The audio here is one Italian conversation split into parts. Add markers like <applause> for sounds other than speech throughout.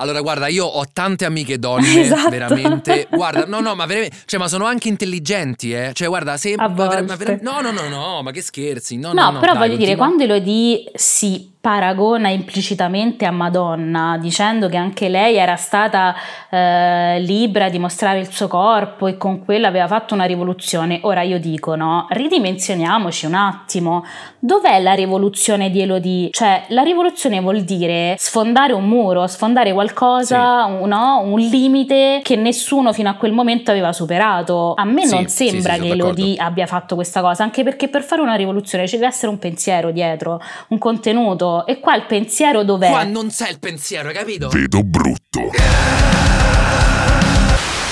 Allora, guarda, io ho tante amiche donne, <laughs> Esatto. veramente. <laughs> Guarda, no, no, ma veramente. Cioè, ma sono anche intelligenti, eh. Cioè, guarda, se. A ma ver- ma volte. ver- no, no, no, no, ma che scherzi. No, No, no, no, però dai, voglio dire, continua. quando Elodie si paragona implicitamente a Madonna, dicendo che anche lei era stata eh, libera di mostrare il suo corpo e con quello aveva fatto una rivoluzione, ora io dico no, ridimensioniamoci un attimo, dov'è la rivoluzione di Elodie? Cioè, la rivoluzione vuol dire sfondare un muro, sfondare qualcosa, un, no, un limite che nessuno fino a quel momento aveva superato. A me Sì, non sì, sembra sì, che d'accordo. Elodie abbia fatto questa cosa, anche perché per fare una rivoluzione ci deve essere un pensiero dietro, un contenuto. E qua il pensiero dov'è? Qua non c'è il pensiero, hai capito? Vedo brutto.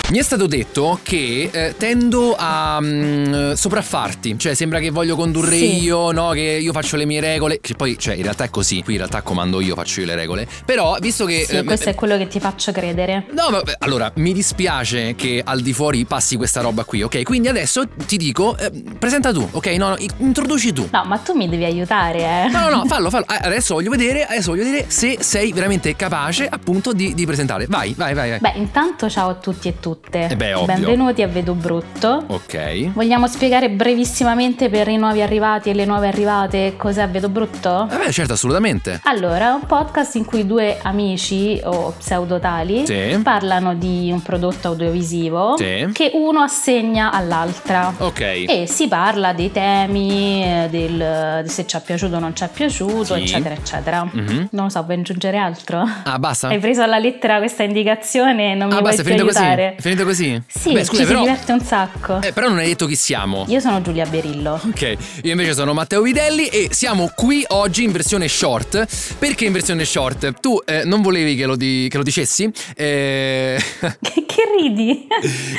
Mi è stato detto che eh, tendo a mm, sopraffarti, cioè sembra che voglio condurre Sì. io, no? Che io faccio le mie regole, che poi, cioè, in realtà è così, qui in realtà comando io, faccio io le regole. Però, visto che... Sì, eh, questo è quello che ti faccio credere. No, vabbè, allora, mi dispiace che al di fuori passi questa roba qui, ok? Quindi adesso ti dico, eh, presenta tu, ok? No, no, introduci tu. No, ma tu mi devi aiutare, eh. No, no, no, <laughs> fallo, fallo. Eh, Adesso voglio vedere, adesso voglio vedere se sei veramente capace appunto di, di presentare. Vai, vai, vai, vai. Beh, intanto ciao a tutti e tutte. Eh beh, ovvio. Benvenuti a Vedo Brutto. Ok. Vogliamo spiegare brevissimamente per i nuovi arrivati e le nuove arrivate cos'è Vedo Brutto? Eh beh, certo, assolutamente. Allora, è un podcast in cui due amici o pseudotali Sì. parlano di un prodotto audiovisivo Sì. che uno assegna all'altra. Ok. E si parla dei temi, eh, del, di se ci è piaciuto o non ci è piaciuto, Sì. eccetera, eccetera. Mhm. Non lo so, vuoi aggiungere altro? Ah, basta? Hai preso alla lettera questa indicazione e non mi ah, vuoi basta, è più finito così. Finito così? Sì, Beh, scusa, ci però. si diverte un sacco. Eh, però non hai detto chi siamo. Io sono Giulia Berillo. Ok, io invece sono Matteo Vitelli e siamo qui oggi in versione short. Perché in versione short? Tu eh, non volevi che lo, di- che lo dicessi? Eh... <laughs> che, che ridi?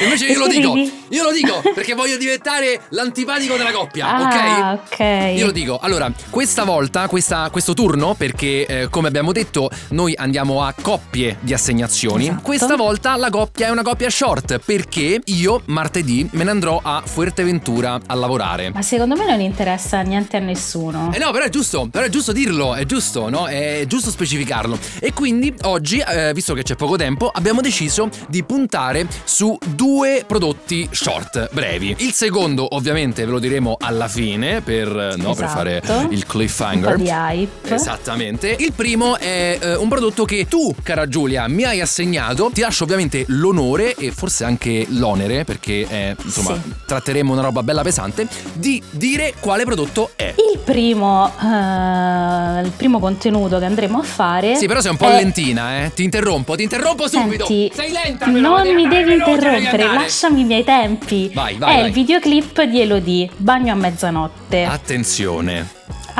Invece io lo Perché dico, ridi? io lo dico perché voglio diventare l'antipatico della coppia, Ah, ok? ok. Io lo dico, allora, questa volta, questa- questo turno, perché eh, come abbiamo detto, noi andiamo a coppie di assegnazioni. Esatto. Questa volta la coppia è una coppia short, perché io martedì me ne andrò a Fuerteventura a lavorare. Ma secondo me non interessa niente a nessuno. Eh no, però è giusto, però è giusto dirlo, è giusto, no? È giusto specificarlo. E quindi oggi, eh, visto che c'è poco tempo, abbiamo deciso di puntare su due prodotti short, brevi. Il secondo, ovviamente, ve lo diremo alla fine per, eh, no, per Esatto. fare il Un cliffhanger. po' di hype. Esattamente. Il primo è eh, un prodotto che tu, cara Giulia, mi hai assegnato. Ti lascio ovviamente l'onore e forse anche l'onere, perché eh, insomma Sì. tratteremo una roba bella pesante, di dire quale prodotto è. Il primo, eh, il primo contenuto che andremo a fare. Sì, però sei un po' è- lentina, eh. Ti interrompo, ti interrompo subito. Senti, sei lenta, non mi devi interrompere, lasciami i miei tempi. Vai, vai, È vai. il videoclip di Elodie, Bagno a mezzanotte. Attenzione.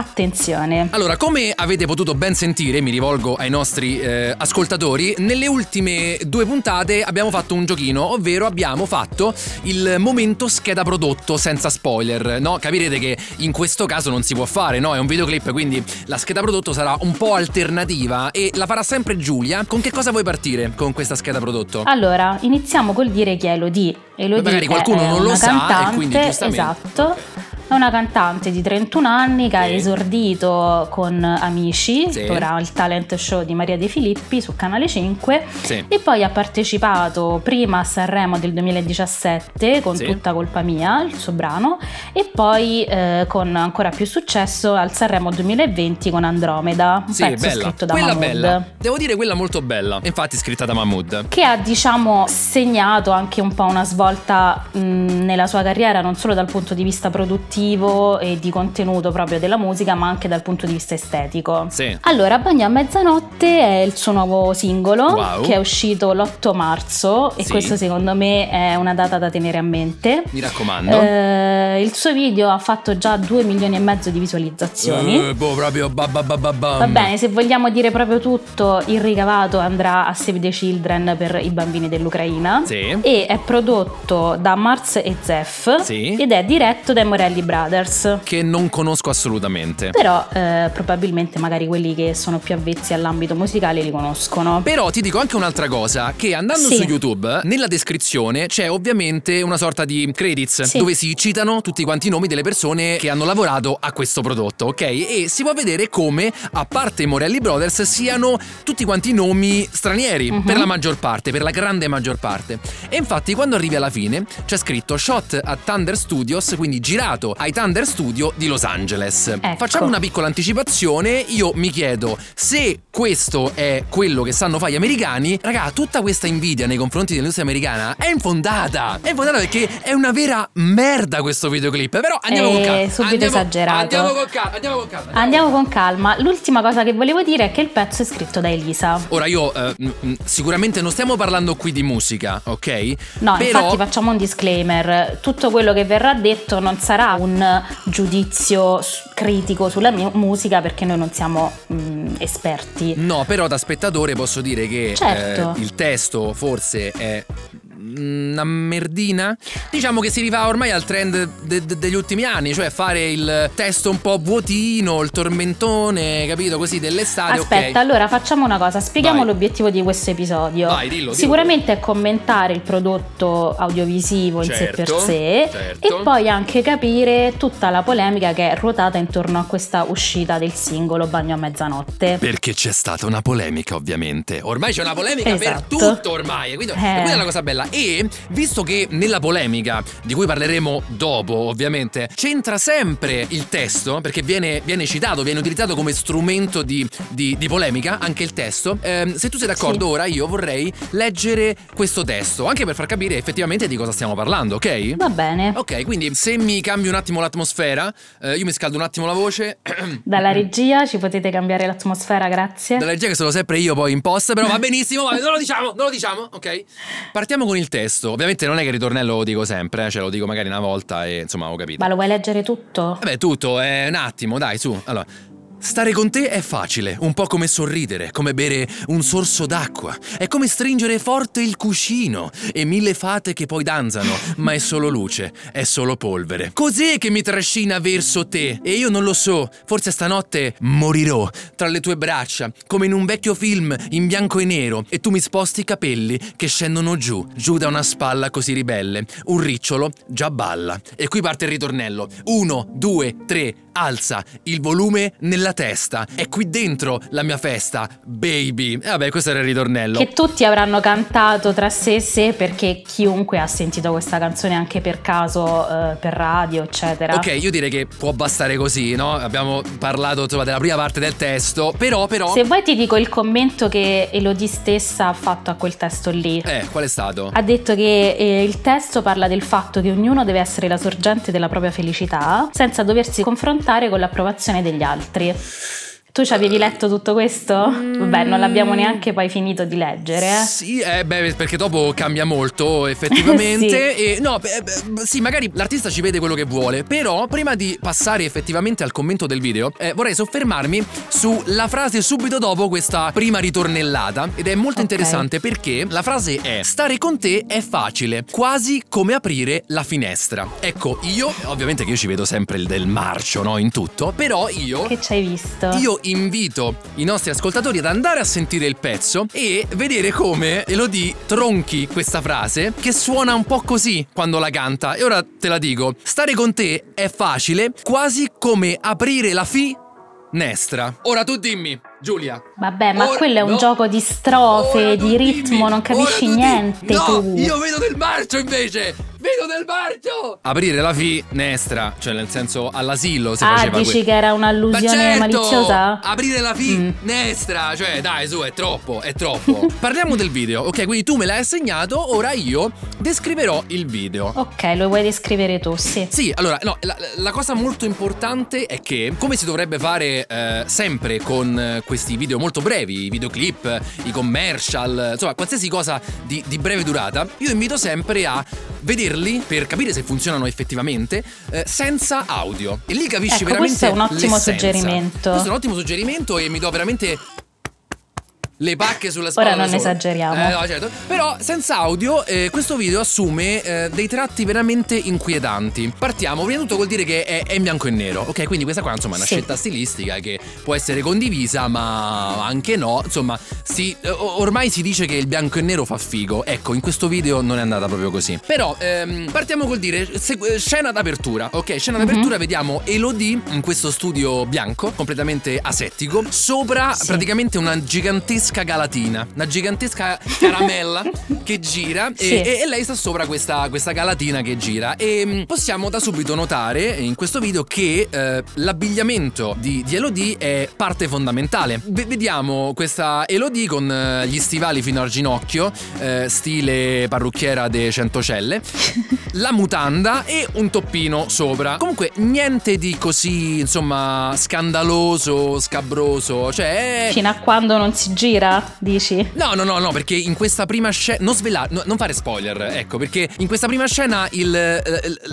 Attenzione. Allora, come avete potuto ben sentire, mi rivolgo ai nostri eh, ascoltatori, nelle ultime due puntate abbiamo fatto un giochino, ovvero abbiamo fatto il momento scheda prodotto senza spoiler, no? Capirete che in questo caso non si può fare, no? È un videoclip, quindi la scheda prodotto sarà un po' alternativa e la farà sempre Giulia. Con che cosa vuoi partire con questa scheda prodotto? Allora, iniziamo col dire chi è Elodie. Elodie Magari è- qualcuno non lo sa e cantante, quindi giustamente- Esatto. È una cantante di 31 anni che ha esordito con Amici, Sì. ora il talent show di Maria De Filippi su Canale 5 Sì. e poi ha partecipato prima a Sanremo del 2017 con Sì. Tutta colpa mia, il suo brano, e poi eh, con ancora più successo al Sanremo 2020 con Andromeda, un Sì, pezzo bella. scritto da quella Mahmood. bella. Devo dire quella molto bella. Infatti scritta da Mahmood. che ha diciamo segnato anche un po' una svolta mh, nella sua carriera non solo dal punto di vista produttivo e di contenuto proprio della musica ma anche dal punto di vista estetico. Sì. Allora, Bagno a mezzanotte è il suo nuovo singolo Wow. che è uscito l'8 marzo e Sì. questo secondo me è una data da tenere a mente. Mi raccomando. Eh, il suo video ha fatto già 2 milioni e mezzo di visualizzazioni. Eh, boh, proprio ba ba ba ba bam. Va bene, se vogliamo dire proprio tutto, il ricavato andrà a Save the Children per i bambini dell'Ucraina. Sì. E è prodotto da Mars e Zef Sì. ed è diretto dai Morelli Brothers. Che non conosco assolutamente. Però eh, probabilmente magari quelli che sono più avvezzi all'ambito musicale li conoscono. Però ti dico anche un'altra cosa, che andando Sì. su YouTube, nella descrizione c'è ovviamente una sorta di credits Sì. dove si citano tutti quanti i nomi delle persone che hanno lavorato a questo prodotto, ok? E si può vedere come, a parte i Morelli Brothers, siano tutti quanti nomi stranieri, Mhm. per la maggior parte, per la grande maggior parte. E infatti quando arrivi alla fine c'è scritto shot a Thunder Studios, quindi girato ai Thunder Studio di Los Angeles. Ecco. Facciamo una piccola anticipazione, io mi chiedo se questo è quello che sanno fare gli americani, raga, tutta questa invidia nei confronti dell'industria americana è infondata. È infondata perché è una vera merda questo videoclip. Però andiamo È con calma. Eh, subito andiamo, esagerato. Andiamo con calma, andiamo con calma. Andiamo con calma. L'ultima cosa che volevo dire è che il pezzo è scritto da Elisa. Ora io eh, sicuramente non stiamo parlando qui di musica, ok? No, Però infatti facciamo un disclaimer. Tutto quello che verrà detto non sarà un giudizio s- critico sulla mia musica perché noi non siamo mm, esperti. No, però da spettatore posso dire che Certo. eh, il testo forse è una merdina. Diciamo che si rifà ormai al trend de- de- degli ultimi anni, cioè fare il testo un po' vuotino, il tormentone, capito? Così dell'estate. Aspetta, ok. allora facciamo una cosa, spieghiamo Vai. l'obiettivo di questo episodio. Vai, dillo, dillo. Sicuramente è commentare il prodotto audiovisivo in sé per Certo, sé certo. e poi anche capire tutta la polemica che è ruotata intorno a questa uscita del singolo Bagno a mezzanotte. Perché c'è stata una polemica, ovviamente. Ormai c'è una polemica per Esatto. tutto, ormai. e Quindi, Eh. questa è la cosa bella. E visto che nella polemica, di cui parleremo dopo, ovviamente, c'entra sempre il testo, perché viene, viene citato, viene utilizzato come strumento di, di- di polemica, anche il testo. ehm, se tu sei d'accordo, Sì. ora io vorrei leggere questo testo, anche per far capire effettivamente di cosa stiamo parlando, ok? Va bene. Ok, quindi se mi cambio un attimo l'atmosfera, eh, io mi scaldo un attimo la voce. <clears throat> Dalla regia ci potete cambiare l'atmosfera, grazie. Dalla regia che sono sempre io poi in post, però va benissimo, va- non lo diciamo, non lo diciamo, ok? Partiamo con il testo. Ovviamente non è che il ritornello lo dico sempre, eh, cioè lo dico magari una volta e insomma ho capito. Ma lo vuoi leggere tutto? Vabbè, tutto, è un attimo, dai, su. Allora. Stare con te è facile, un po' come sorridere, come bere un sorso d'acqua. È come stringere forte il cuscino e mille fate che poi danzano, <laughs> ma è solo luce, è solo polvere. Cos'è che mi trascina verso te? E io non lo so, forse stanotte morirò tra le tue braccia, come in un vecchio film in bianco e nero, e tu mi sposti i capelli che scendono giù, giù da una spalla così ribelle. Un ricciolo già balla. E qui parte il ritornello. Uno, due, tre, alza il volume nella testa. È qui dentro la mia festa, baby. E vabbè, questo era il ritornello. Che tutti avranno cantato tra sé e sé perché chiunque ha sentito questa canzone anche per caso eh, per radio, eccetera. Ok, io direi che può bastare così, no? Abbiamo parlato insomma, della prima parte del testo, però, però... Se vuoi ti dico il commento che Elodie stessa ha fatto a quel testo lì. Eh, qual è stato? Ha detto che eh, il testo parla del fatto che ognuno deve essere la sorgente della propria felicità senza doversi confrontare con l'approvazione degli altri. Tu ci avevi letto tutto questo? Vabbè, non l'abbiamo neanche poi finito di leggere. eh. Sì, eh, beh, perché dopo cambia molto effettivamente. <laughs> E no, beh, beh, sì, magari l'artista ci vede quello che vuole. Però, prima di passare effettivamente al commento del video, eh, vorrei soffermarmi sulla frase subito dopo questa prima ritornellata. Ed è molto Ok. interessante perché la frase è: Stare con te è facile, quasi come aprire la finestra. Ecco, io, ovviamente che io ci vedo sempre il del marcio, no? In tutto. Però io. Che ci hai visto? Io invito i nostri ascoltatori ad andare a sentire il pezzo e vedere come Elodie tronchi questa frase che suona un po' così quando la canta. E ora te la dico: stare con te è facile, quasi come aprire la finestra. Ora tu dimmi, Giulia. Vabbè, ma Ora- quello è un no. gioco di strofe, Ora di tu ritmo, dimmi, non capisci ora tu niente no, tu. Io vedo del marcio invece! Vedo del marcio! Aprire la finestra, cioè nel senso all'asilo si ah, faceva dici que- che era un'allusione certo! maliziosa? Aprire la Mm. finestra, cioè dai su, è troppo, è troppo. <laughs> Parliamo del video, ok? Quindi tu me l'hai assegnato, ora io descriverò il video. Ok, lo vuoi descrivere tu, sì. Sì, allora, no, la, la cosa molto importante è che, come si dovrebbe fare eh, sempre con eh, questi video molto brevi, i videoclip, i commercial, insomma, qualsiasi cosa di, di breve durata, io invito sempre a vederli per capire se funzionano effettivamente eh, senza audio. E lì capisci Ecco, veramente questo è un ottimo l'essenza. suggerimento. Questo è un ottimo suggerimento e mi do veramente le pacche sulla spalla. Ora non esageriamo. Eh, no, certo. Però senza audio eh, questo video assume eh, dei tratti veramente inquietanti. Partiamo, prima di tutto vuol dire che è, è in bianco e nero, ok? Quindi questa qua insomma è una Sì. scelta stilistica che può essere condivisa ma anche no. Insomma, si- eh, ormai si dice che il bianco e nero fa figo. Ecco, in questo video non è andata proprio così. Però ehm, partiamo col dire se- eh, scena d'apertura, ok? Scena Mhm. d'apertura vediamo Elodie in questo studio bianco, completamente asettico, sopra Sì. praticamente una gigantesca galatina, una gigantesca caramella <laughs> che gira e, Sì. e- e lei sta sopra questa, questa galatina che gira e mm, possiamo da subito notare in questo video che eh, l'abbigliamento di, di Elodie è parte fondamentale. Ve- vediamo questa Elodie con eh, gli stivali fino al ginocchio, eh, stile parrucchiera de Centocelle, <laughs> la mutanda e un toppino sopra. Comunque niente di così, insomma, scandaloso, scabroso, cioè... Fino a quando non si gira, dici? No, no, no, no, perché in questa prima scena. Non svelare, no, non fare spoiler, ecco, perché in questa prima scena il, eh,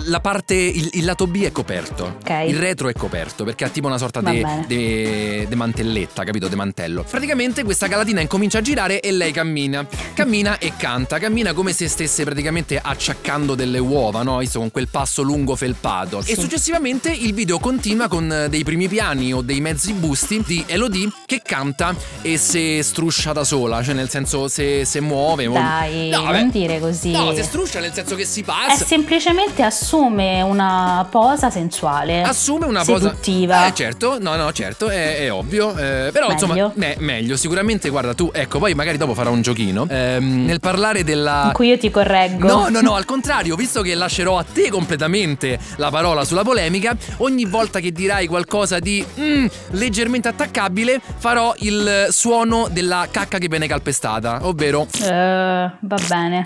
la parte. Il, il lato B è coperto. Ok. Il retro è coperto, perché ha tipo una sorta di bene. mantelletta, capito? De mantello. Praticamente questa galatina incomincia a girare e lei cammina. Cammina e canta. Cammina come se stesse praticamente acciaccando delle uova, no? Visto con quel passo lungo felpato. E Sì. successivamente il video continua con eh, dei primi piani o dei mezzi busti di Elodie che canta e se struscia da sola, cioè nel senso se, se muove. Dai, No, vabbè. non dire così. No, se struscia nel senso che si È passa. semplicemente assume una posa sensuale. Assume una posa seduttiva. Eh certo, no no certo, è, è ovvio eh, Però insomma, Meglio. ne- meglio Sicuramente guarda tu, ecco poi magari dopo farò un giochino ehm, Nel parlare della In cui io ti correggo. No, no, no, al contrario, visto che lascerò a te completamente la parola sulla polemica, ogni volta che dirai qualcosa di mm, leggermente attaccabile, farò il suono della cacca che viene calpestata, ovvero, Eh, va bene.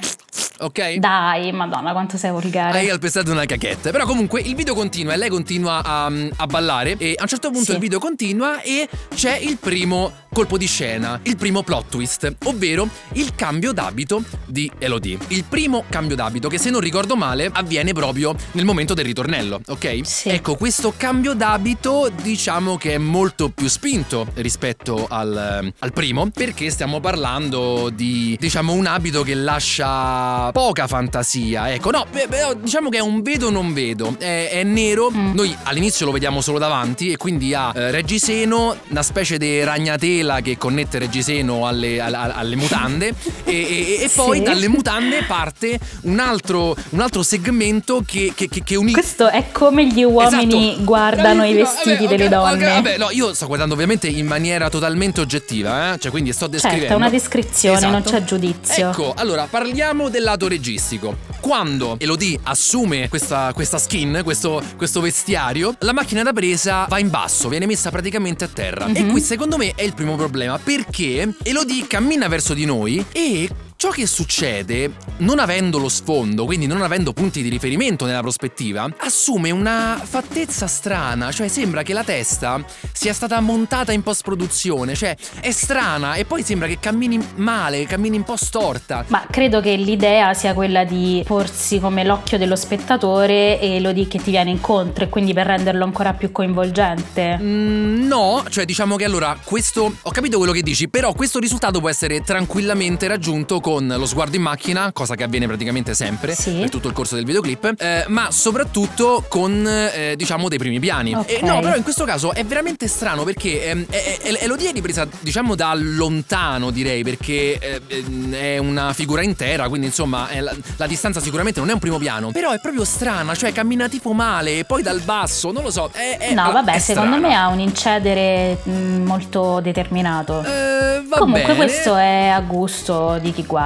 ok? Dai, madonna, quanto sei volgare. Hai calpestato una cacchetta. Però comunque il video continua e lei continua a, a ballare. E a un certo punto Sì. il video continua e c'è il primo colpo di scena, il primo plot twist, ovvero il cambio d'abito di Elodie. Il primo cambio d'abito che se non ricordo male avviene proprio nel momento del ritornello, ok? Sì. Ecco, questo cambio d'abito diciamo che è molto più spinto rispetto al, al primo perché stiamo parlando di diciamo un abito che lascia poca fantasia, ecco, no, beh, beh, diciamo che è un vedo non vedo, è, è nero, Mm. noi all'inizio lo vediamo solo davanti e quindi ha eh, reggiseno, una specie di ragnatela che connette reggiseno alle, alle- alle mutande e, e- e poi Sì. dalle mutande parte un altro, un altro segmento che, che, che, che unisce Questo è come gli uomini Esatto. guardano i Bravissima. vestiti Vabbè, delle ok, ok, donne. vabbè, no, io sto guardando ovviamente in maniera totalmente oggettiva, eh? Cioè, quindi sto descrivendo. Certo, è una descrizione, non Esatto. c'è giudizio. Ecco, allora parliamo del lato registico. Quando Elodie assume questa, questa skin, questo, questo vestiario, la macchina da presa va in basso, viene messa praticamente a terra. E Mhm. qui secondo me è il primo problema, perché? Elodie cammina verso di noi e Ciò che succede, non avendo lo sfondo, quindi non avendo punti di riferimento nella prospettiva, assume una fattezza strana, cioè sembra che la testa sia stata montata in post-produzione, cioè è strana e poi sembra che cammini male, cammini un po' storta. Ma credo che l'idea sia quella di porsi come l'occhio dello spettatore e lo di che ti viene incontro e quindi per renderlo ancora più coinvolgente. Mm, no, cioè diciamo che allora questo ho capito quello che dici, però questo risultato può essere tranquillamente raggiunto con lo sguardo in macchina, cosa che avviene praticamente sempre Sì. per tutto il corso del videoclip, eh, ma soprattutto con eh, diciamo dei primi piani. Ok. E no, però in questo caso è veramente strano perché ehm, Elodie è ripresa diciamo da lontano direi perché eh, ehm, è una figura intera, quindi insomma la, la distanza sicuramente non è un primo piano, però è proprio strana, cioè cammina tipo male e poi dal basso, non lo so. È, è- No, vabbè, è secondo me ha un incedere mh, molto determinato. Eh, Comunque bene. questo è a gusto di chi guarda.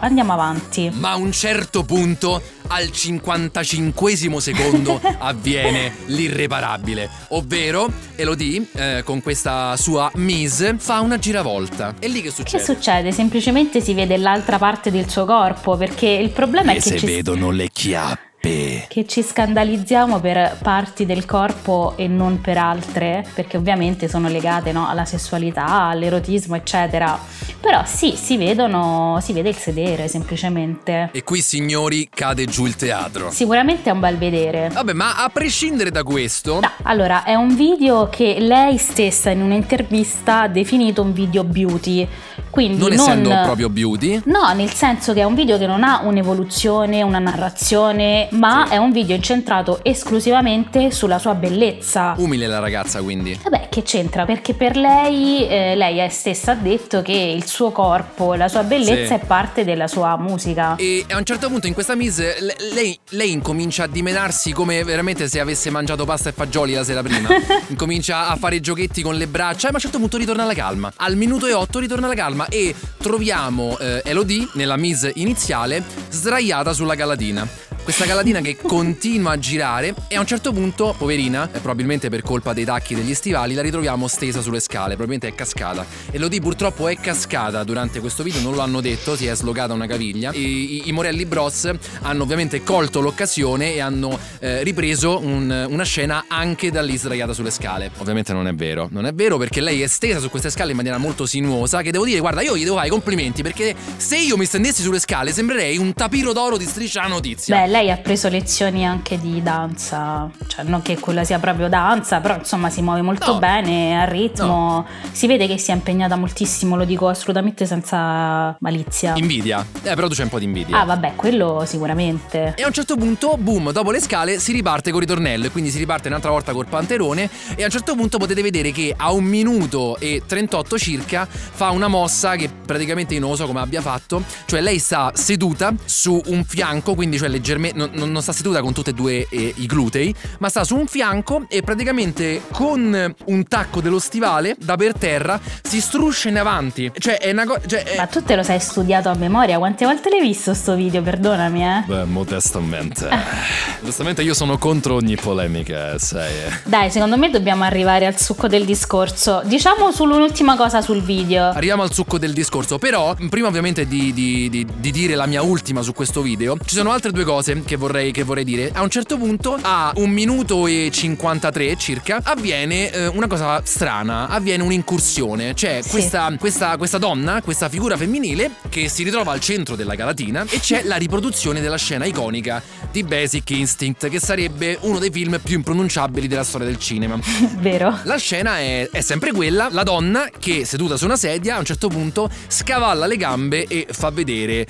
Andiamo avanti. Ma a un certo punto, al 55 secondo, <laughs> avviene l'irreparabile. Ovvero, Elodie, eh, con questa sua mise, fa una giravolta. E lì che Che succede? succede? Semplicemente si vede l'altra parte del suo corpo perché il problema è che ci, le chiappe. Che ci scandalizziamo per parti del corpo e non per altre, perché ovviamente sono legate no, alla sessualità, all'erotismo, eccetera. Però sì, si vedono, si vede il sedere semplicemente. E qui, signori, cade giù il teatro. Sicuramente è un bel vedere. Vabbè, ma a prescindere da questo, No, allora è un video che lei stessa in un'intervista ha definito un video beauty, Quindi non, essendo proprio beauty. No, nel senso che è un video che non ha un'evoluzione, una narrazione, ma Sì. è un video incentrato esclusivamente sulla sua bellezza. Umile la ragazza quindi. Vabbè, che c'entra? Perché per lei, eh, lei è stessa ha detto che il suo corpo, la sua bellezza Sì. è parte della sua musica. E a un certo punto in questa Miss le- lei, lei incomincia a dimenarsi come veramente se avesse mangiato pasta e fagioli la sera prima. <laughs> incomincia a fare giochetti con le braccia, ma a un certo punto ritorna alla calma. Al minuto e otto ritorna alla calma e troviamo eh, Elodie nella Miss iniziale sdraiata sulla galatina. Questa galatina che continua a girare e a un certo punto, poverina, eh, probabilmente per colpa dei tacchi degli stivali, la ritroviamo stesa sulle scale, probabilmente è cascata. Elodie purtroppo è cascata durante questo video, non lo hanno detto, si è slogata una caviglia. E i, i Morelli Bros hanno ovviamente colto l'occasione e hanno eh, ripreso un- una scena anche da lì sdraiata sulle scale. Ovviamente non è vero, non è vero perché lei è stesa su queste scale in maniera molto sinuosa che devo dire, guarda, io gli devo fare i complimenti perché se io mi stendessi sulle scale sembrerei un tapiro d'oro di striscia notizia. Beh, lei ha preso lezioni anche di danza, cioè non che quella sia proprio danza, però insomma si muove molto No. bene, a ritmo, si vede che si è impegnata moltissimo, lo dico assolutamente senza malizia. Invidia. Eh, però tu c'hai un po' di invidia. Ah vabbè, quello sicuramente. E a un certo punto, boom, dopo le scale si riparte col ritornello e quindi si riparte un'altra volta col panterone e a un certo punto potete vedere che a un minuto e 38 circa fa una mossa che praticamente io non so come abbia fatto, cioè lei sta seduta su un fianco, quindi cioè leggermente non, non- non sta seduta con tutti e due eh, i glutei, ma sta su un fianco e praticamente con un tacco dello stivale da per terra si struscia in avanti. Cioè è una cosa... Cioè, è- Ma tu te lo sei studiato a memoria? Quante volte l'hai visto sto video? Perdonami, eh. Beh, modestamente. <laughs> Modestamente io sono contro ogni polemica, sai. eh. Dai, secondo me dobbiamo arrivare al succo del discorso. Diciamo solo un'ultima cosa sul video. Arriviamo al succo del discorso, però prima ovviamente di, di- di- di dire la mia ultima su questo video, ci sono altre due cose che vorrei, che vorrei dire. A un certo punto, a un minuto e 53 circa, avviene eh, una cosa strana, avviene un'incursione. C'è Sì. questa, questa- questa donna, questa figura femminile che si ritrova al centro della galatina e c'è la riproduzione della scena iconica di Basic Instinct, che sarebbe uno dei film più impronunciabili della storia del cinema. <laughs> Vero? La scena è, è sempre quella, la donna che seduta su una sedia a un certo punto scavalla le gambe e fa vedere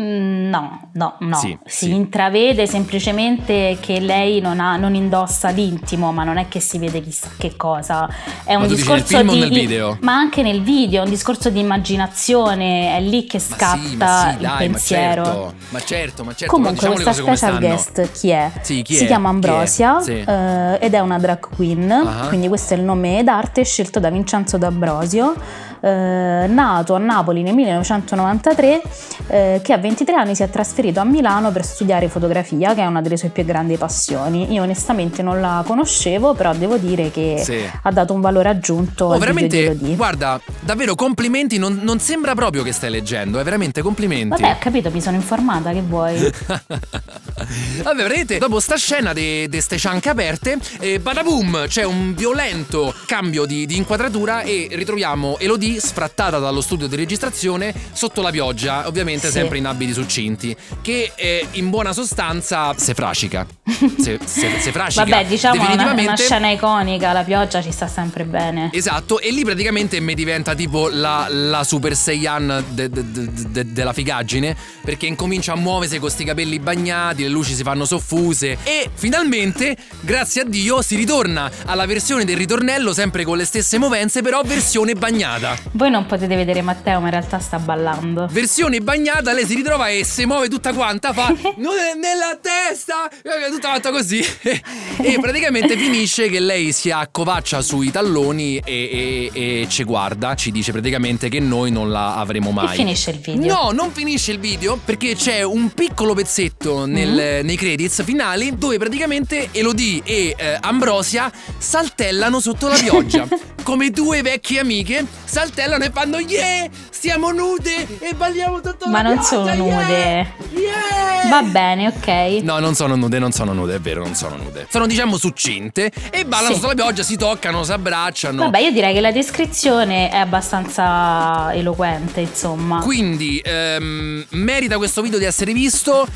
No, no, no. Sì, si sì. intravede semplicemente che lei non, ha- non indossa l'intimo, ma non è che si vede chissà che cosa. È un discorso di. video? Ma anche nel video, è un discorso di immaginazione, è lì che Ma scatta sì, ma sì, il dai, pensiero. ma certo, ma certo, ma certo, Comunque ma diciamo questa special guest chi è? Chi si è? chiama? Ambrosia eh, ed è una drag queen, Ah. quindi questo è il nome d'arte scelto da Vincenzo D'Ambrosio. Eh, nato a Napoli nel 1993, eh, che a 23 anni si è trasferito a Milano per studiare fotografia, che è una delle sue più grandi passioni. Io onestamente non la conoscevo, però devo dire che Sì. ha dato un valore aggiunto Oh, veramente, guarda, davvero complimenti, non, non sembra proprio che stai leggendo, è veramente complimenti. Vabbè, ho capito, mi sono informata, che vuoi? <laughs> Vabbè, vedete, dopo sta scena di ste cianche aperte, eh, badaboom, c'è un violento cambio di, di inquadratura e ritroviamo Elodie sfrattata dallo studio di registrazione sotto la pioggia, ovviamente Sì. sempre in abiti succinti, che eh, in buona sostanza se frascica. <laughs> Se, se, se frascica. Vabbè, diciamo è una, scena iconica, la pioggia ci sta sempre bene. Esatto, e lì praticamente mi diventa tipo la, la Super Saiyan de- de- de- de- della figaggine, perché incomincia a muoversi con questi capelli bagnati, le luci si fanno soffuse e finalmente, grazie a Dio, si ritorna alla versione del ritornello sempre con le stesse movenze, però versione bagnata. Voi non potete vedere Matteo, ma in realtà sta ballando. Versione bagnata, lei si ritrova e si muove tutta quanta, fa <laughs> "Nude nella testa, eh, tutta fatta così. e praticamente finisce che lei si accovaccia sui talloni e, e- e ci guarda, ci dice praticamente che noi non la avremo mai. E finisce il video. No, non finisce il video perché c'è un piccolo pezzetto nel- Mm-hmm. nei credits finali dove praticamente Elodie e eh, Ambrosia saltellano sotto la pioggia. <laughs> Come due vecchie amiche saltellano e fanno yeah, stiamo nude e balliamo sotto Ma la non pioggia, sono yeah, nude. yeah!" Va bene, ok. No, non sono nude, non sono nude, è vero, non sono nude. Sono diciamo succinte e ballano Sì. sotto la pioggia, si toccano, si abbracciano. Vabbè, io direi che la descrizione è abbastanza eloquente, insomma. Quindi ehm, merita questo video di essere visto?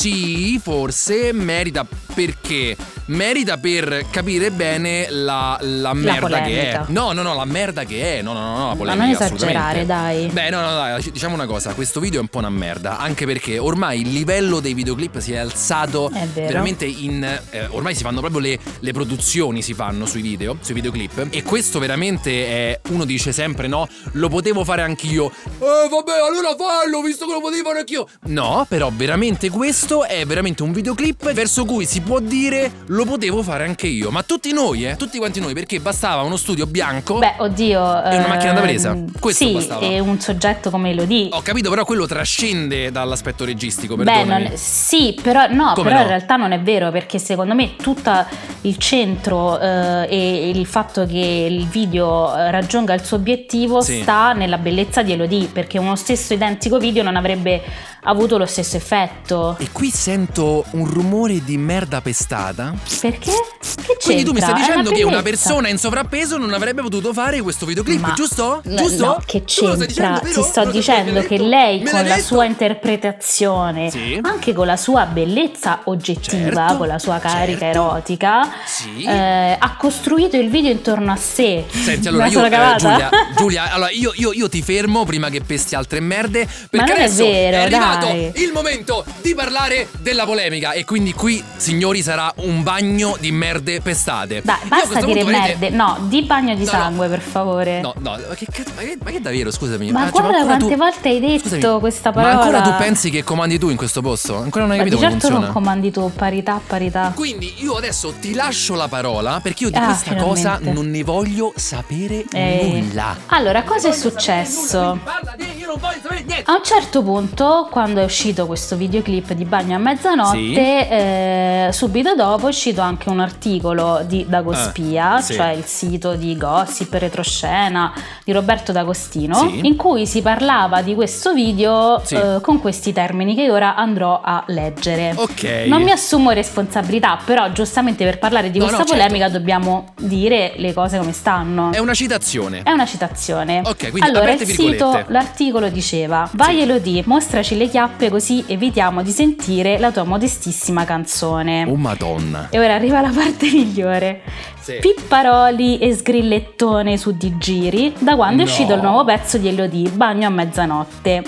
sì, forse merita perché merita per capire bene la, la merda che è. polemica. No, no, no, la merda che è. No, no, no, no la Ma polemica, non esagerare, dai. Beh, no, no, dai, diciamo una cosa, questo video è un po' una merda, anche perché ormai il livello dei videoclip si è alzato È veramente in... eh, ormai si fanno proprio le, le produzioni, si fanno sui video, sui videoclip, e questo veramente è... Uno dice sempre, no, lo potevo fare anch'io. Eh, vabbè, allora fallo, visto che lo potevo fare anch'io. No, però veramente questo è veramente un videoclip verso cui si può dire lo potevo fare anche io. Ma tutti noi, eh, tutti quanti noi, perché bastava uno studio bianco. Beh, oddio. E una macchina da ehm, presa. Questo sì, bastava. e un soggetto come Elodie. Ho capito, però quello trascende dall'aspetto registico, Beh, non- sì, però no, Come però no? in realtà non è vero perché secondo me tutto il centro eh, e il fatto che il video eh, raggiunga il suo obiettivo Sì. sta nella bellezza di Elodie perché uno stesso identico video non avrebbe avuto lo stesso effetto. E qui sento un rumore di merda pestata. Perché? Che Quindi tu mi stai? È dicendo che una persona in sovrappeso non avrebbe potuto fare questo videoclip, Ma- giusto? No, Giusto? no, che dicendo, c'entra? vero? Ti sto dicendo che lei con la sua interpretazione, Sì. anche con la sua bellezza oggettiva, Certo, con la sua carica certo. erotica, Sì. eh, ha costruito il video intorno a sé. Senti, allora io, eh? Giulia, Giulia, allora io, io- io ti fermo prima che pesti altre merde. Perché non è adesso vero, arrivato dai. il momento di parlare della polemica. E quindi qui, signori, sarà un bagno di merde pestate. Dai, basta dire punto, vedete- merde. No, di bagno di No, no. sangue, per favore. No, no, ma che cazzo, ma che, ma che davvero, scusami. Ma cioè, guarda ancora quante tu- volte hai detto Scusami, questa Ma ancora parola. tu pensi che comandi tu in questo posto? Ancora non hai Ma di capito come certo non funziona? comandi tu parità, parità. Quindi io adesso ti lascio la parola perché io di Ah, questa cosa finalmente. non ne voglio sapere Eh, nulla. Allora, cosa è successo? Parla di- io non voglio sapere niente. A un certo punto, quando è uscito questo videoclip di Bagno a mezzanotte, Sì. eh, subito dopo è uscito anche un articolo di Dagospia, Ah, sì. cioè il sito di gossip, retroscena di Roberto D'Agostino, Sì. in cui si parlava di questo video Sì. eh, con questi termini che ora andrò a leggere. Ok. Non mi assumo responsabilità, però giustamente per parlare di No, questa no, certo. polemica dobbiamo dire le cose come stanno. È una citazione. È una citazione. Ok, quindi allora il sito, l'articolo diceva: Vai. Elodie, mostraci le chiappe così evitiamo di sentire la tua modestissima canzone. Oh madonna. E ora arriva la parte <laughs> migliore. Sì. Pipparoli e sgrillettone su di giri da quando è No. uscito il nuovo pezzo di Elodie, Bagno a mezzanotte.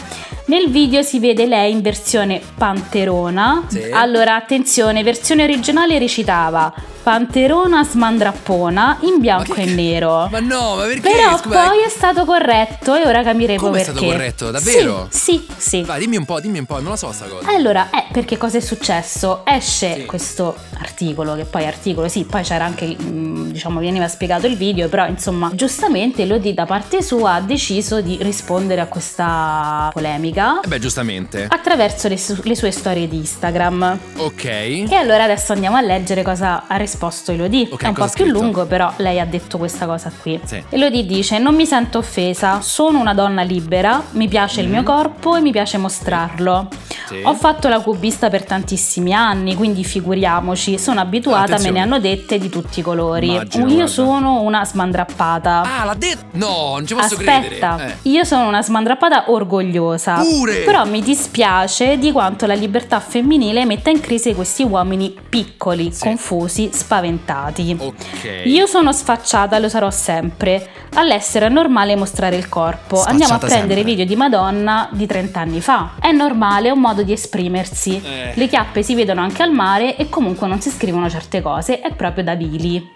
Nel video si vede lei in versione panterona. Sì. Allora, attenzione, versione originale recitava Panterona smandrappona in bianco Ma e che- nero. <laughs> Ma no, ma perché? Però Scusa, poi è stato corretto e ora capiremo Come è perché. stato corretto? Davvero? Sì, sì, sì. Vai, dimmi un po', dimmi un po', non la so sta cosa. Allora, eh, perché cosa è successo? Esce Sì. questo articolo, che poi articolo, sì, poi c'era anche, mm, diciamo, veniva spiegato il video, però insomma, giustamente Lodi da parte sua ha deciso di rispondere a questa polemica Eh beh, giustamente. attraverso le, su- le sue storie di Instagram. Ok. E allora adesso andiamo a leggere cosa ha risposto Elodie. Ok, È un po' più lungo, però lei ha detto questa cosa qui. Sì. Elodie dice: Non mi sento offesa, sono una donna libera, mi piace il mio corpo e mi piace mostrarlo. Sì. Ho fatto la cubista per tantissimi anni, quindi figuriamoci, sono abituata, Attenzione. me ne hanno dette di tutti i colori. Immagino, Io guarda. sono una smandrappata. Ah, l'ha detto. No, non ci posso Aspetta, credere. io sono una smandrappata orgogliosa. Pure! Però mi dispiace di quanto la libertà femminile metta in crisi questi uomini piccoli, Sì. confusi, spaventati. Eh. Ok. Io sono sfacciata, lo sarò sempre. All'essere è normale mostrare il corpo. Sfacciata Andiamo a prendere sempre. video di Madonna di 30 anni fa. È normale, un modo di esprimersi. Eh. Le chiappe si vedono anche al mare e comunque non si scrivono certe cose, è proprio da vili.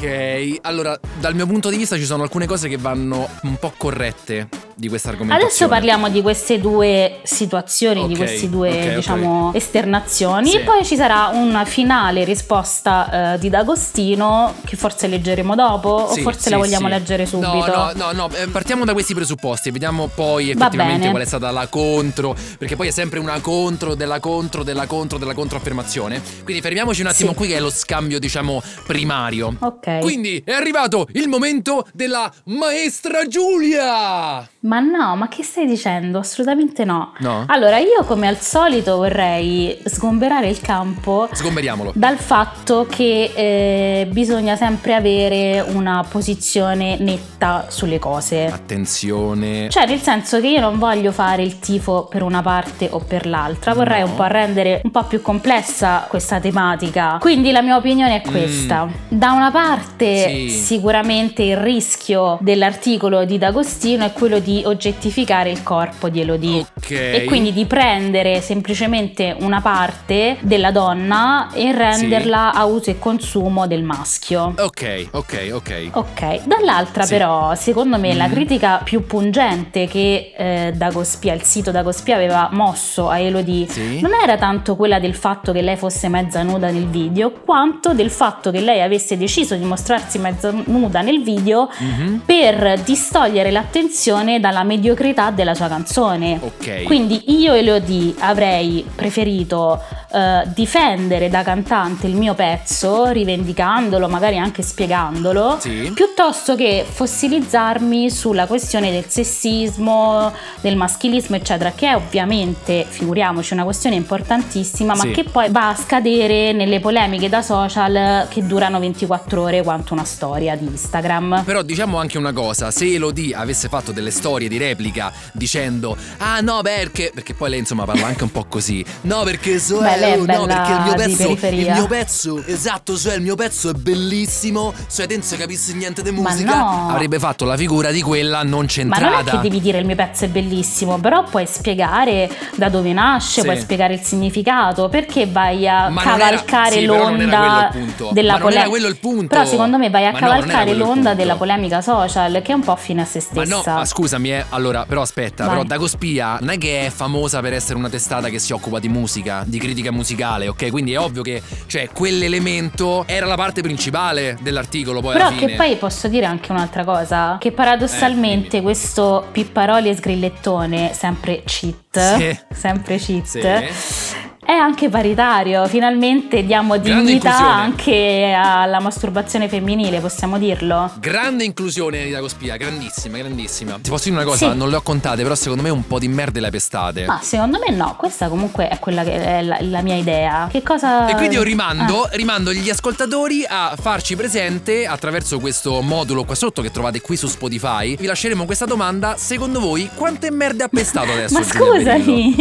Ok, allora dal mio punto di vista ci sono alcune cose che vanno un po' corrette di questa argomentazione. Adesso parliamo di queste due situazioni, di Ok, queste due, ok, ok. diciamo, esternazioni. Sì. E poi ci sarà una finale risposta eh, di D'Agostino, che forse leggeremo dopo, o Sì, forse sì, la vogliamo leggere subito. No, no, no, no, eh, partiamo da questi presupposti, vediamo poi effettivamente qual è stata la contro, perché poi è sempre una contro della contro della contro della controaffermazione. Quindi fermiamoci un attimo qui che è lo scambio, diciamo, primario. Ok. Quindi è arrivato il momento della maestra Giulia! Ma no, ma che stai dicendo? Assolutamente no. No? Allora, io come al solito vorrei sgomberare il campo Sgomberiamolo. dal fatto che eh, bisogna sempre avere una posizione netta sulle cose. Attenzione. Cioè, nel senso che io non voglio fare il tifo per una parte o per l'altra, vorrei No. un po' rendere un po' più complessa questa tematica. Quindi la mia opinione è questa. Da una parte, Mm. Sì. sicuramente il rischio dell'articolo di D'Agostino è quello di oggettificare il corpo di Elodie. Ok. E quindi di prendere semplicemente una parte della donna e renderla a uso e consumo del maschio. Ok, ok, ok. Ok, dall'altra Sì. però, secondo me, la Mhm. critica più pungente che eh, Dagospia, il sito Dagospia aveva mosso a Elodie Sì. non era tanto quella del fatto che lei fosse mezza nuda nel video, quanto del fatto che lei avesse deciso di mostrarsi mezza nuda nel video Mhm. per distogliere l'attenzione dalla mediocrità della sua canzone. Ok. Quindi io Elodie avrei preferito eh, difendere da cantante il mio pezzo, rivendicandolo, magari anche spiegandolo, Sì. piuttosto che fossilizzarmi sulla questione del sessismo, del maschilismo, eccetera, che è ovviamente, figuriamoci, una questione importantissima, ma Sì. che poi va a scadere nelle polemiche da social che durano 24 ore quanto una storia di Instagram. Però diciamo anche una cosa, se Elodie avesse fatto delle storie di replica dicendo Ah no perché, perché poi lei insomma parla anche un po' così No perché so Beh, lei è no bella perché il mio pezzo periferia. Il mio pezzo, esatto, cioè il mio pezzo è bellissimo Cioè te non si capissi niente di Ma musica no. Avrebbe fatto la figura di quella non Ma centrata non è che devi dire il mio pezzo è bellissimo, però puoi spiegare da dove nasce, Sì. puoi spiegare il significato, perché vai a Ma era- cavalcare sì, era quello l'onda della Ma polemica. Però secondo me vai a Ma no, cavalcare il l'onda della polemica social, che è un po' fine a se Ma no, stessa. ma scusami, eh, allora, però aspetta, Vai. però Dagospia non è che è famosa per essere una testata che si occupa di musica, di critica musicale, ok? Quindi è ovvio che, cioè, quell'elemento era la parte principale dell'articolo poi Però che poi posso dire anche un'altra cosa, che Eh, paradossalmente dimmi. questo Pipparoli e Sgrillettone, sempre cheat, Sì. sempre cheat, Sì. È anche paritario, finalmente diamo Grande dignità inclusione. anche alla masturbazione femminile, possiamo dirlo? Grande inclusione di Dagospia, grandissima, grandissima. Ti posso dire una cosa, Sì. non le ho contate, però secondo me un po' di merda le pestate. Ma secondo me no, questa comunque è quella che è la, la mia idea. Che cosa... E quindi io rimando, Ah. rimando gli ascoltatori a farci presente attraverso questo modulo qua sotto che trovate qui su Spotify. Vi lasceremo questa domanda. Secondo voi quante merde ha pestato <laughs> adesso? Ma scusami,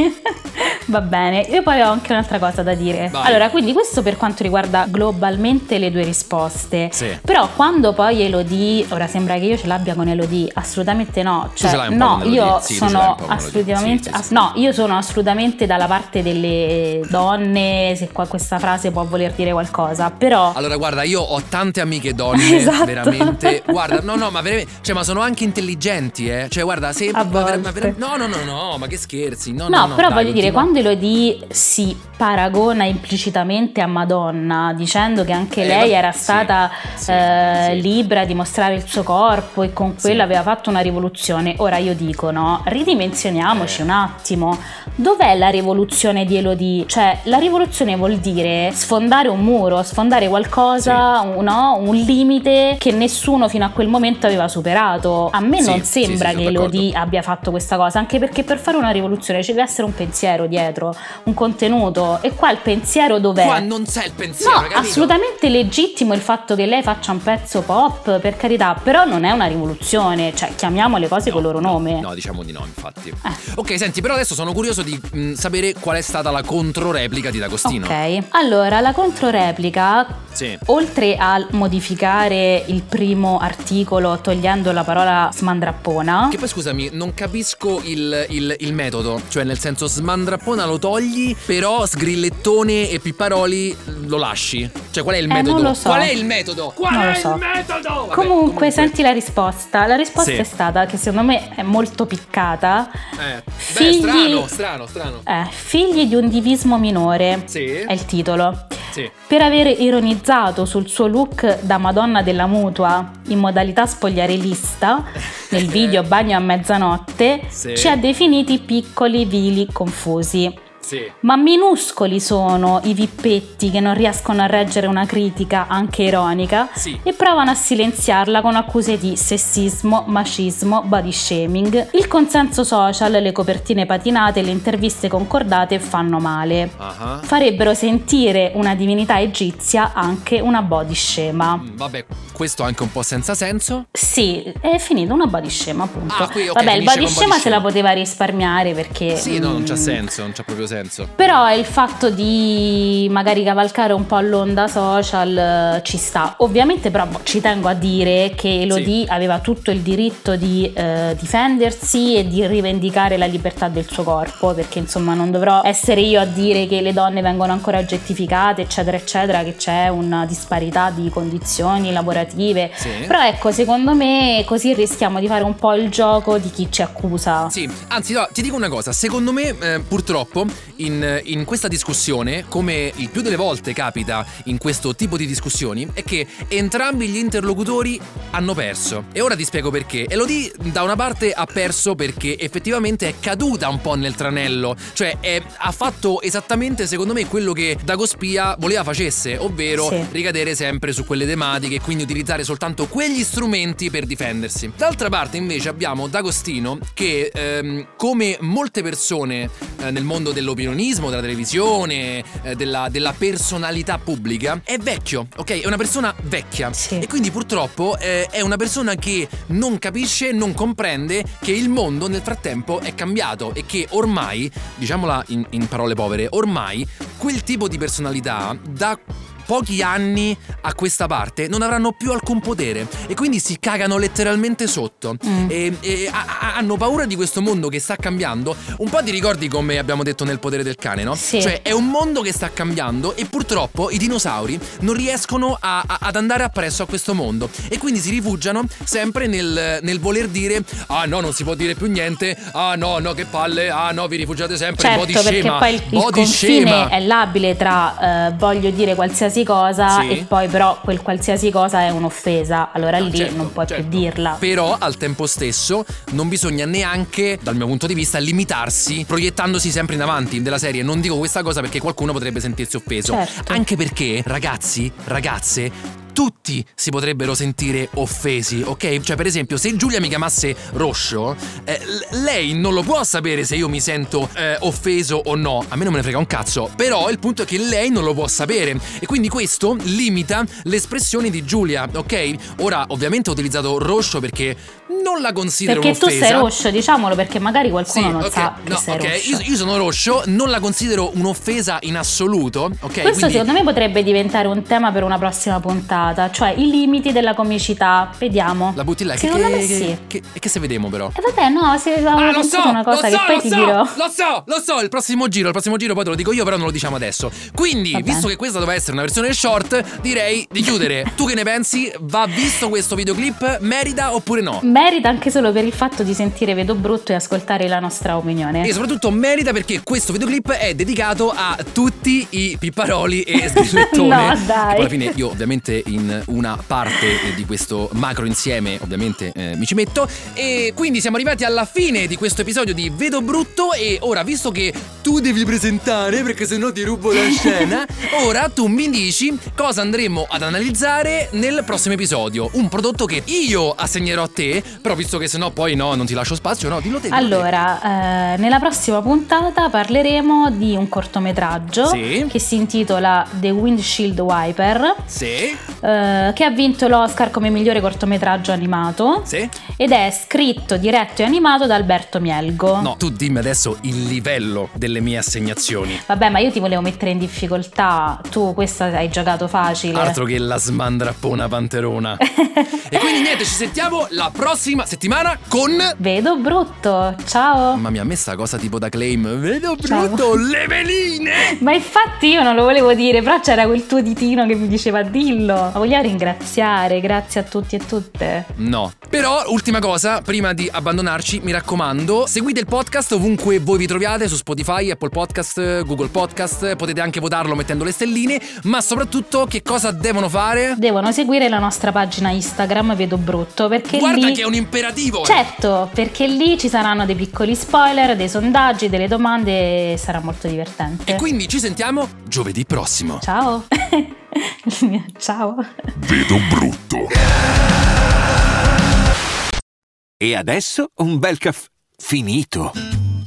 <laughs> va bene. Io poi ho anche un'altra cosa da dire. Vai. Allora, quindi questo per quanto riguarda globalmente le due risposte. Sì. Però quando poi Elodie, ora sembra che io ce l'abbia con Elodie, assolutamente no. Cioè, no, io sì, sono assolutamente Sì, sì, ass- no, io sono assolutamente dalla parte delle donne, se qua questa frase può voler dire qualcosa, però Allora, guarda, io ho tante amiche donne, <laughs> Esatto. veramente. Guarda, no, no, ma veramente. Cioè, ma sono anche intelligenti, eh. Cioè, guarda, se. Ma ma ver- no, no, no, no, ma che scherzi. No, No, no, no, però dai, voglio dire, quando Elodie si paragona implicitamente a Madonna, dicendo che anche Eh, lei era sì, stata sì, eh, sì. libera di mostrare il suo corpo e con quello Sì. aveva fatto una rivoluzione, ora io dico no, ridimensioniamoci Eh. un attimo. Dov'è la rivoluzione di Elodie? Cioè, la rivoluzione vuol dire sfondare un muro, sfondare qualcosa, un, no, un limite che nessuno fino a quel momento aveva superato. A me Sì, non sì, sembra sì, che. Elodie abbia fatto questa cosa, anche perché per fare una rivoluzione ci deve essere un pensiero dietro, un contenuto. E qua il pensiero dov'è? Qua non c'è il pensiero, No, capito? assolutamente legittimo il fatto che lei faccia un pezzo pop, per carità, però non è una rivoluzione, cioè chiamiamo le cose No, col loro no, nome. No, diciamo di no, infatti. Eh. Ok, senti, però adesso sono curioso di mh, sapere qual è stata la controreplica di D'Agostino. Ok, allora la controreplica, Sì. oltre a modificare il primo articolo togliendo la parola smandrappona, Che poi scusami, non capisco il, il- il metodo. Cioè, nel senso, smandrappona lo togli, però sgrillettone e pipparoli lo lasci. Cioè, qual è il Eh, metodo? non lo so. Qual è il metodo? Qual Non è lo so. il metodo? Vabbè, Comunque, senti la risposta. La risposta Sì. è stata che secondo me è molto piccata. Eh. Beh, Figli- strano, strano, strano. Eh, figli di un divismo minore. Sì. È il titolo. Sì. Per aver ironizzato sul suo look da Madonna della Mutua in modalità spogliarellista <laughs> nel video Bagno a mezzanotte, Sì. ci ha definiti piccoli, vili, confusi. Sì. Ma minuscoli sono i vippetti che non riescono a reggere una critica anche ironica Sì. e provano a silenziarla con accuse di sessismo, macismo, body shaming. Il consenso social, le copertine patinate, le interviste concordate fanno male. Ah. Farebbero sentire una divinità egizia anche una body scema. Mm, Vabbè, questo anche un po' senza senso. Sì, è finito una body scema, appunto. Ah, qui, ok, Vabbè, il body scema body se la scema. poteva risparmiare perché. Sì, no, non c'ha mm, senso, non c'ha proprio senso. Però il fatto di magari cavalcare un po' l'onda social eh, ci sta. Ovviamente però boh, ci tengo a dire che Elodie aveva tutto il diritto di eh, difendersi e di rivendicare la libertà del suo corpo, perché insomma non dovrò essere io a dire che le donne vengono ancora oggettificate, eccetera, eccetera, che c'è una disparità di condizioni lavorative. Sì. Però ecco, secondo me così rischiamo di fare un po' il gioco di chi ci accusa. Sì, anzi no, ti dico una cosa, secondo me eh, purtroppo in, in questa discussione, come il più delle volte capita in questo tipo di discussioni, è che entrambi gli interlocutori hanno perso. E ora ti spiego perché. Elodie da una parte ha perso perché effettivamente è caduta un po' nel tranello, cioè è- ha fatto esattamente secondo me quello che Dagospia voleva facesse, ovvero Sì. ricadere sempre su quelle tematiche e quindi utilizzare soltanto quegli strumenti per difendersi. D'altra parte invece abbiamo D'Agostino che ehm, come molte persone eh, nel mondo dell'opinionismo, della televisione, eh, della, della personalità pubblica, è vecchio, ok? È una persona vecchia Sì. e quindi purtroppo eh, è una persona che non capisce, non comprende che il mondo nel frattempo è cambiato e che ormai, diciamola in, in parole povere, ormai quel tipo di personalità da pochi anni a questa parte non avranno più alcun potere. E quindi si cagano letteralmente sotto. Mm. e, e ha- ha- hanno paura di questo mondo che sta cambiando. Un po' ti ricordi come abbiamo detto nel potere del cane no? Sì. cioè è un mondo che sta cambiando e purtroppo i dinosauri non riescono a- a- ad andare appresso a questo mondo. E quindi si rifugiano sempre nel, nel voler dire ah no non si può dire più niente. Ah no no che palle. Ah no vi rifugiate sempre Certo, body perché scema. poi il, il body confine scema. è labile tra eh, voglio dire qualsiasi cosa Sì. e poi però quel qualsiasi cosa è un'offesa, allora No, lì certo, non puoi certo. più dirla. Però al tempo stesso non bisogna neanche, dal mio punto di vista, limitarsi proiettandosi sempre in avanti della serie. Non dico questa cosa perché qualcuno potrebbe sentirsi offeso. Certo. Anche perché, ragazzi, ragazze. Tutti si potrebbero sentire offesi, ok? Cioè, per esempio, se Giulia mi chiamasse Roscio, eh, lei non lo può sapere se io mi sento eh, offeso o no. A me non me ne frega un cazzo. Però il punto è che lei non lo può sapere. E quindi questo limita l'espressione di Giulia, ok? Ora, ovviamente ho utilizzato Roscio perché non la considero Perché tu un'offesa. sei roscio, diciamolo, perché magari qualcuno Sì, non ok, sa che no, sei ok, roscio. Io, io sono roscio, non la considero un'offesa in assoluto, ok? Questo Quindi- secondo me potrebbe diventare un tema per una prossima puntata, cioè i limiti della comicità. Vediamo. La butti là, che, Secondo che, me sì. che, che, e che se vediamo però? E vabbè, no, se Ah, lo so, una cosa lo so, che poi lo ti so, dirò. lo so, lo so, il prossimo giro, il prossimo giro poi te lo dico io, però non lo diciamo adesso. Quindi, Va bene. visto che questa doveva essere una versione short, direi di chiudere. tu che ne pensi? Va visto questo videoclip? Merita oppure no? Merita anche solo per il fatto di sentire Vedo Brutto e ascoltare la nostra opinione. E soprattutto merita perché questo videoclip è dedicato a tutti i pipparoli e <laughs> sgrillettone. No, dai. Poi alla fine io ovviamente in una parte di questo macro insieme ovviamente eh, mi ci metto. E quindi siamo arrivati alla fine di questo episodio di Vedo Brutto e ora visto che tu devi presentare perché sennò ti rubo la <laughs> scena, ora tu mi dici cosa andremo ad analizzare nel prossimo episodio. Un prodotto che io assegnerò a te, però visto che sennò poi no, non ti lascio spazio, no, dillo te. dillo. Allora, eh, nella prossima puntata parleremo di un cortometraggio Sì. che si intitola The Windshield Wiper, Sì, eh, che ha vinto l'Oscar come migliore cortometraggio animato sì. ed è scritto, diretto e animato da Alberto Mielgo. No, tu dimmi adesso il livello delle mie assegnazioni. Vabbè, ma io ti volevo mettere in difficoltà. Tu questa hai giocato facile. Altro che la smandrappona panterona. <laughs> e quindi niente, ci sentiamo la prossima settimana con... Vedo brutto. Ciao. Mamma mia, a me sta cosa tipo da claim. Vedo Ciao. brutto, le veline! <laughs> Ma infatti io non lo volevo dire, però c'era quel tuo ditino che mi diceva dillo. Ma vogliamo ringraziare, grazie a tutti e tutte. No. Però, ultima cosa, prima di abbandonarci, mi raccomando, seguite il podcast ovunque voi vi troviate, su Spotify, Apple Podcast, Google Podcast, potete anche votarlo mettendo le stelline, ma soprattutto che cosa devono fare? Devono seguire la nostra pagina Instagram Vedo Brutto perché Guarda lì che un imperativo! Certo, perché lì ci saranno dei piccoli spoiler, dei sondaggi, delle domande e sarà molto divertente. E quindi ci sentiamo giovedì prossimo. Ciao! <laughs> Ciao! Vedo brutto. E adesso un bel caffè finito.